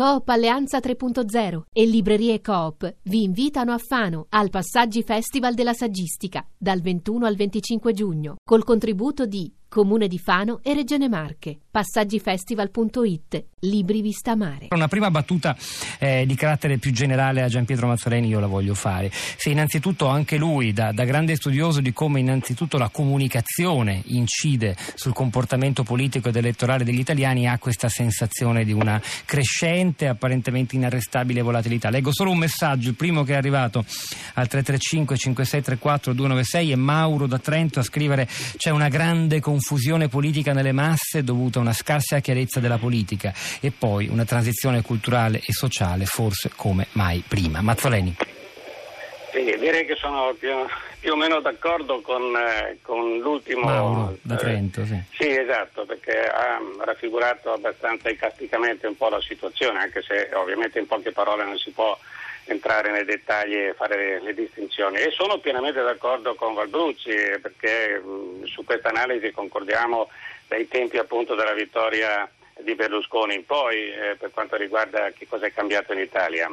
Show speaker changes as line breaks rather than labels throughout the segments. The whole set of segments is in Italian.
Coop Alleanza 3.0 e Librerie Coop vi invitano a Fano al Passaggi Festival della Saggistica dal 21 al 25 giugno col contributo di Comune di Fano e Regione Marche. Passaggifestival.it. Libri Vista Mare.
Una prima battuta eh, di carattere più generale a Gian Pietro Mazzoleni io la voglio fare. Se innanzitutto anche lui, da, da, grande studioso di come innanzitutto la comunicazione incide sul comportamento politico ed elettorale degli italiani, ha questa sensazione di una crescente, apparentemente inarrestabile volatilità. Leggo solo un messaggio, il primo che è arrivato al 335 5634 296 è Mauro da Trento a scrivere c'è una grande confusione confusione politica nelle masse dovuta a una scarsa chiarezza della politica e poi una transizione culturale e sociale forse come mai prima. Mazzoleni.
Sì, direi che sono più, più o meno d'accordo con, eh, con l'ultimo.
Mauro, da Trento, sì.
Sì, esatto, perché ha raffigurato abbastanza icasticamente un po' la situazione, anche se ovviamente in poche parole non si può entrare nei dettagli e fare le, distinzioni. E sono pienamente d'accordo con Valbrucci perché mh, su questa analisi concordiamo dai tempi appunto della vittoria di Berlusconi in poi eh, per quanto riguarda che cosa è cambiato in Italia.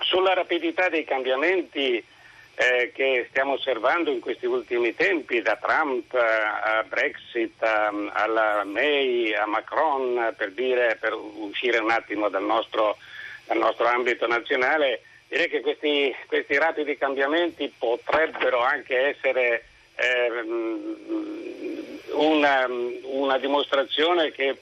Sulla rapidità dei cambiamenti eh, che stiamo osservando in questi ultimi tempi, da Trump eh, a Brexit, a, alla May, a Macron, per, dire, per uscire un attimo dal nostro, dal nostro ambito nazionale, Direi che questi, questi rapidi cambiamenti potrebbero anche essere eh, una, una, dimostrazione che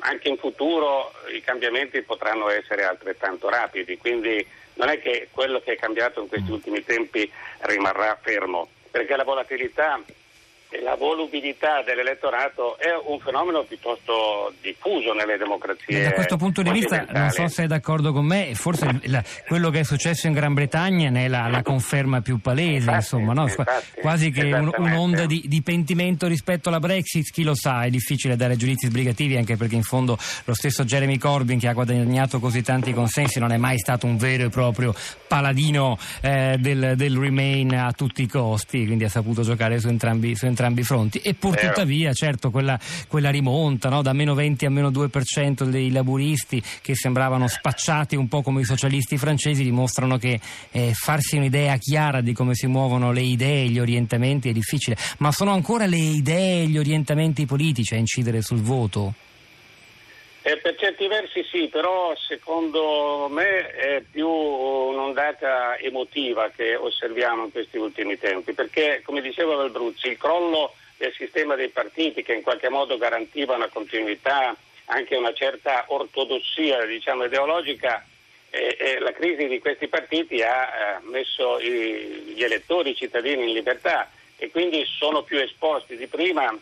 anche in futuro i cambiamenti potranno essere altrettanto rapidi, quindi non è che quello che è cambiato in questi ultimi tempi rimarrà fermo, perché la volatilità la volubilità dell'elettorato è un fenomeno piuttosto diffuso nelle democrazie.
E da questo punto di vista, non so se è d'accordo con me, forse la, quello che è successo in Gran Bretagna ne è la, la conferma più palese, infatti, insomma, no? infatti, quasi che un, un'onda di, di, pentimento rispetto alla Brexit, chi lo sa, è difficile dare giudizi sbrigativi anche perché in fondo lo stesso Jeremy Corbyn che ha guadagnato così tanti consensi non è mai stato un vero e proprio paladino eh, del, del, Remain a tutti i costi, quindi ha saputo giocare su entrambi, su entrambi entrambi i fronti. E pur tuttavia, certo, quella, quella rimonta no? da meno 20 a meno 2% dei laburisti che sembravano spacciati un po' come i socialisti francesi dimostrano che eh, farsi un'idea chiara di come si muovono le idee e gli orientamenti è difficile, ma sono ancora le idee e gli orientamenti politici a incidere sul voto?
Eh, per certi versi sì, però secondo me è più un'ondata emotiva che osserviamo in questi ultimi tempi, perché come diceva Valbruzzi, il crollo del sistema dei partiti che in qualche modo garantiva una continuità, anche una certa ortodossia diciamo, ideologica, e, e la crisi di questi partiti ha eh, messo i, gli elettori, i cittadini in libertà e quindi sono più esposti di prima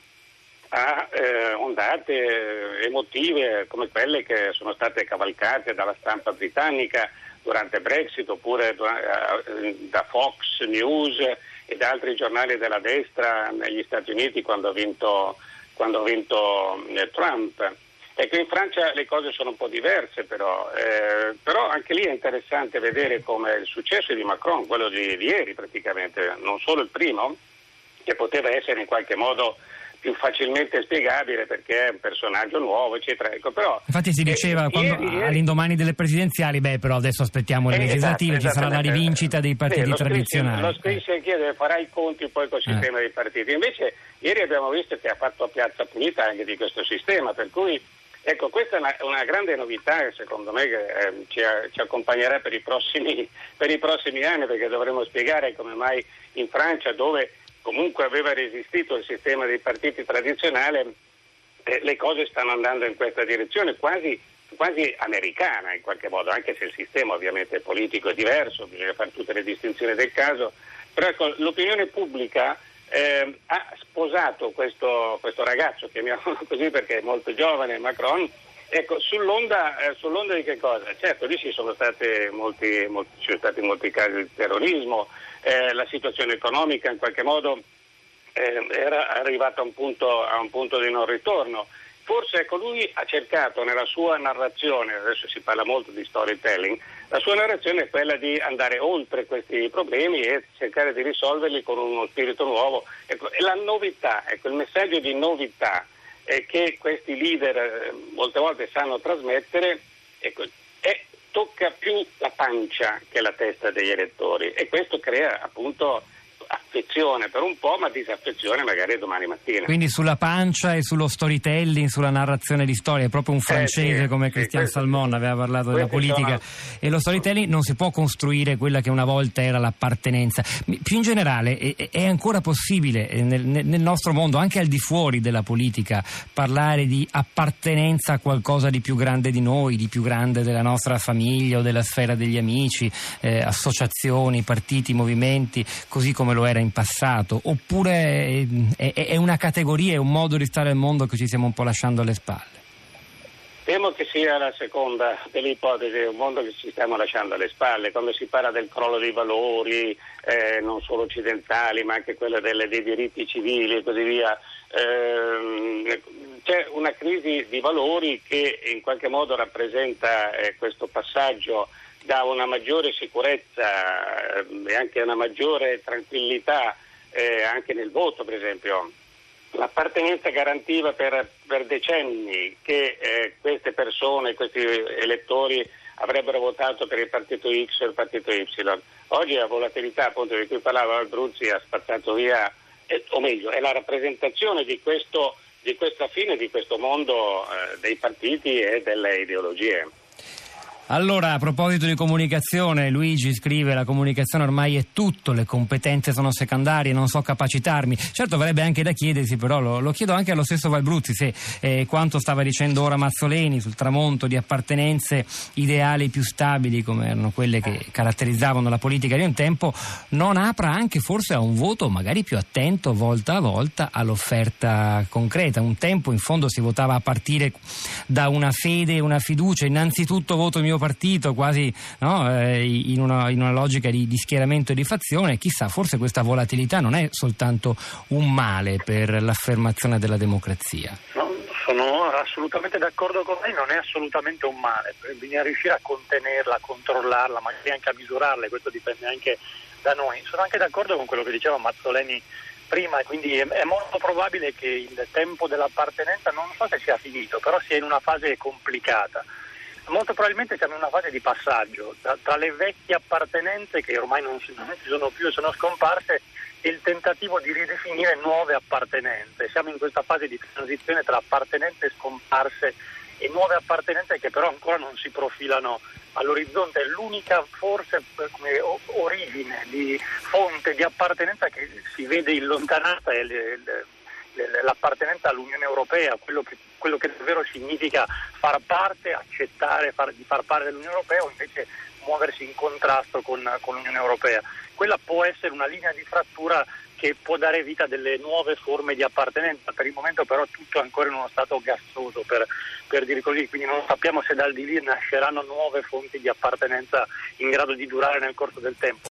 a eh, ondate emotive come quelle che sono state cavalcate dalla stampa britannica durante Brexit oppure eh, da Fox News e da altri giornali della destra negli Stati Uniti quando ha vinto, quando ha vinto eh, Trump. Ecco, in Francia le cose sono un po' diverse però, eh, però anche lì è interessante vedere come il successo di Macron, quello di, di ieri praticamente, non solo il primo, che poteva essere in qualche modo più facilmente spiegabile perché è un personaggio nuovo, eccetera. Ecco, però,
Infatti si diceva eh, quando, ieri, all'indomani delle presidenziali, beh, però adesso aspettiamo le eh, legislative, esatto, ci sarà la rivincita dei partiti sì, lo tradizionali.
Lo scrissi anch'io, farà i conti poi col eh. sistema eh. dei partiti. Invece ieri abbiamo visto che ha fatto piazza pulita anche di questo sistema, per cui Ecco, questa è una, una, grande novità secondo me che eh, ci, ci, accompagnerà per i, prossimi, per i, prossimi, anni perché dovremo spiegare come mai in Francia dove comunque aveva resistito il sistema dei partiti tradizionale, eh, le cose stanno andando in questa direzione quasi, quasi, americana in qualche modo, anche se il sistema ovviamente politico è diverso, bisogna fare tutte le distinzioni del caso, però ecco, l'opinione pubblica eh, ha sposato questo, questo ragazzo, chiamiamolo così perché è molto giovane, Macron, Ecco, sull'onda, eh, sull'onda, di che cosa? Certo, lì ci sono, molti, molti, ci sono stati molti casi di terrorismo, eh, la situazione economica in qualche modo eh, era arrivata a un, punto, a un punto di non ritorno. Forse ecco, lui ha cercato nella sua narrazione, adesso si parla molto di storytelling, la sua narrazione è quella di andare oltre questi problemi e cercare di risolverli con uno spirito nuovo. Ecco, la novità, ecco, il messaggio di novità che questi leader eh, molte volte sanno trasmettere ecco, tocca più la pancia che la testa degli elettori e questo crea appunto affezione per un po', ma disaffezione magari domani mattina.
Quindi sulla pancia e sullo storytelling, sulla narrazione di storia, è proprio un francese eh, sì, come sì, Christian questo, Salmon aveva parlato della politica sono... e lo storytelling non si può costruire quella che una volta era l'appartenenza. Più in generale è, ancora possibile eh, nel, nel, nostro mondo, anche al di fuori della politica, parlare di appartenenza a qualcosa di più grande di noi, di più grande della nostra famiglia o della sfera degli amici, eh, associazioni, partiti, movimenti, così come lo lo era in passato, oppure è, è, una categoria, è un modo di stare al mondo che ci stiamo un po' lasciando alle spalle?
Temo che sia la seconda delle ipotesi, è un mondo che ci stiamo lasciando alle spalle, quando si parla del crollo dei valori, eh, non solo occidentali, ma anche quello delle, dei diritti civili e così via. Eh, c'è una crisi di valori che in qualche modo rappresenta eh, questo passaggio da una maggiore sicurezza eh, e anche una maggiore tranquillità eh, anche nel voto, per esempio. L'appartenenza garantiva per, per decenni che eh, queste persone, questi elettori avrebbero votato per il partito X o il partito Y. Oggi la volatilità appunto, di cui parlava Albruzzi ha spazzato via, eh, o meglio, è la rappresentazione di, questo, di questa fine di questo mondo eh, dei partiti e delle ideologie.
Allora, a proposito di comunicazione, Luigi scrive la comunicazione ormai è tutto, le competenze sono secondarie, non so capacitarmi. Certo, avrebbe anche da chiedersi, però lo, lo chiedo anche allo stesso Valbruzzi, se eh, quanto stava dicendo ora Mazzoleni sul tramonto di appartenenze ideali più stabili, come erano quelle che caratterizzavano la politica di un tempo, non apra anche forse a un voto magari più attento volta a volta all'offerta concreta. Un tempo in fondo si votava a partire da una fede una fiducia, innanzitutto voto mio partito quasi no, eh, in, una, in, una, logica di, di, schieramento e di fazione, chissà, forse questa volatilità non è soltanto un male per l'affermazione della democrazia.
No, sono assolutamente d'accordo con lei, non è assolutamente un male, bisogna riuscire a contenerla, a controllarla, magari anche a misurarla, questo dipende anche da noi. Sono anche d'accordo con quello che diceva Mazzoleni prima, quindi è, molto probabile che il tempo dell'appartenenza non so se sia finito, però sia in una fase complicata molto probabilmente siamo in una fase di passaggio tra, tra le vecchie appartenenze che ormai non, ci sono più e sono scomparse e il tentativo di ridefinire nuove appartenenze. Siamo in questa fase di transizione tra appartenenze scomparse e nuove appartenenze che però ancora non si profilano all'orizzonte. L'unica forse come origine di fonte di appartenenza che si vede in lontananza è l'appartenenza all'Unione Europea, quello che quello che davvero significa far parte, accettare far, di far parte dell'Unione Europea o invece muoversi in contrasto con, con l'Unione Europea. Quella può essere una linea di frattura che può dare vita a delle nuove forme di appartenenza. Per il momento però tutto è ancora in uno stato gassoso, per, per, dire così, quindi non sappiamo se dal di lì nasceranno nuove fonti di appartenenza in grado di durare nel corso del tempo.